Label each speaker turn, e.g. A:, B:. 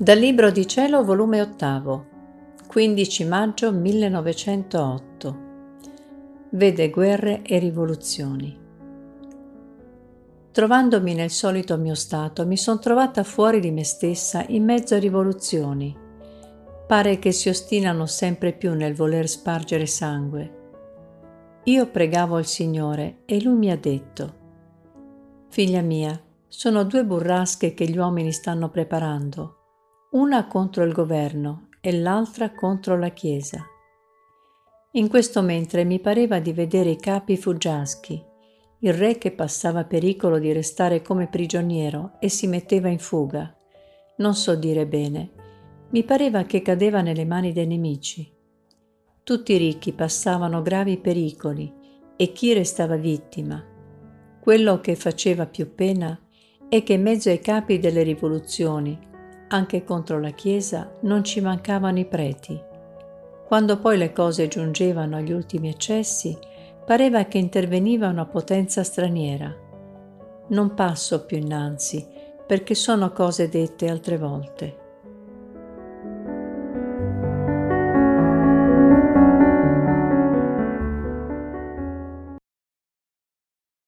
A: Dal Libro di Cielo, volume ottavo, 15 maggio 1908. Vede guerre e rivoluzioni. Trovandomi nel solito mio stato, mi son trovata fuori di me stessa in mezzo a rivoluzioni. Pare che si ostinano sempre più nel voler spargere sangue. Io pregavo il Signore e Lui mi ha detto, Figlia mia, sono due burrasche che gli uomini stanno preparando una contro il governo e l'altra contro la Chiesa. In questo mentre mi pareva di vedere i capi fuggiaschi, il re che passava pericolo di restare come prigioniero e si metteva in fuga. Non so dire bene, mi pareva che cadeva nelle mani dei nemici. Tutti i ricchi passavano gravi pericoli e chi restava vittima. Quello che faceva più pena è che in mezzo ai capi delle rivoluzioni anche contro la Chiesa non ci mancavano i preti. Quando poi le cose giungevano agli ultimi eccessi, pareva che interveniva una potenza straniera. Non passo più innanzi, perché sono cose dette altre volte.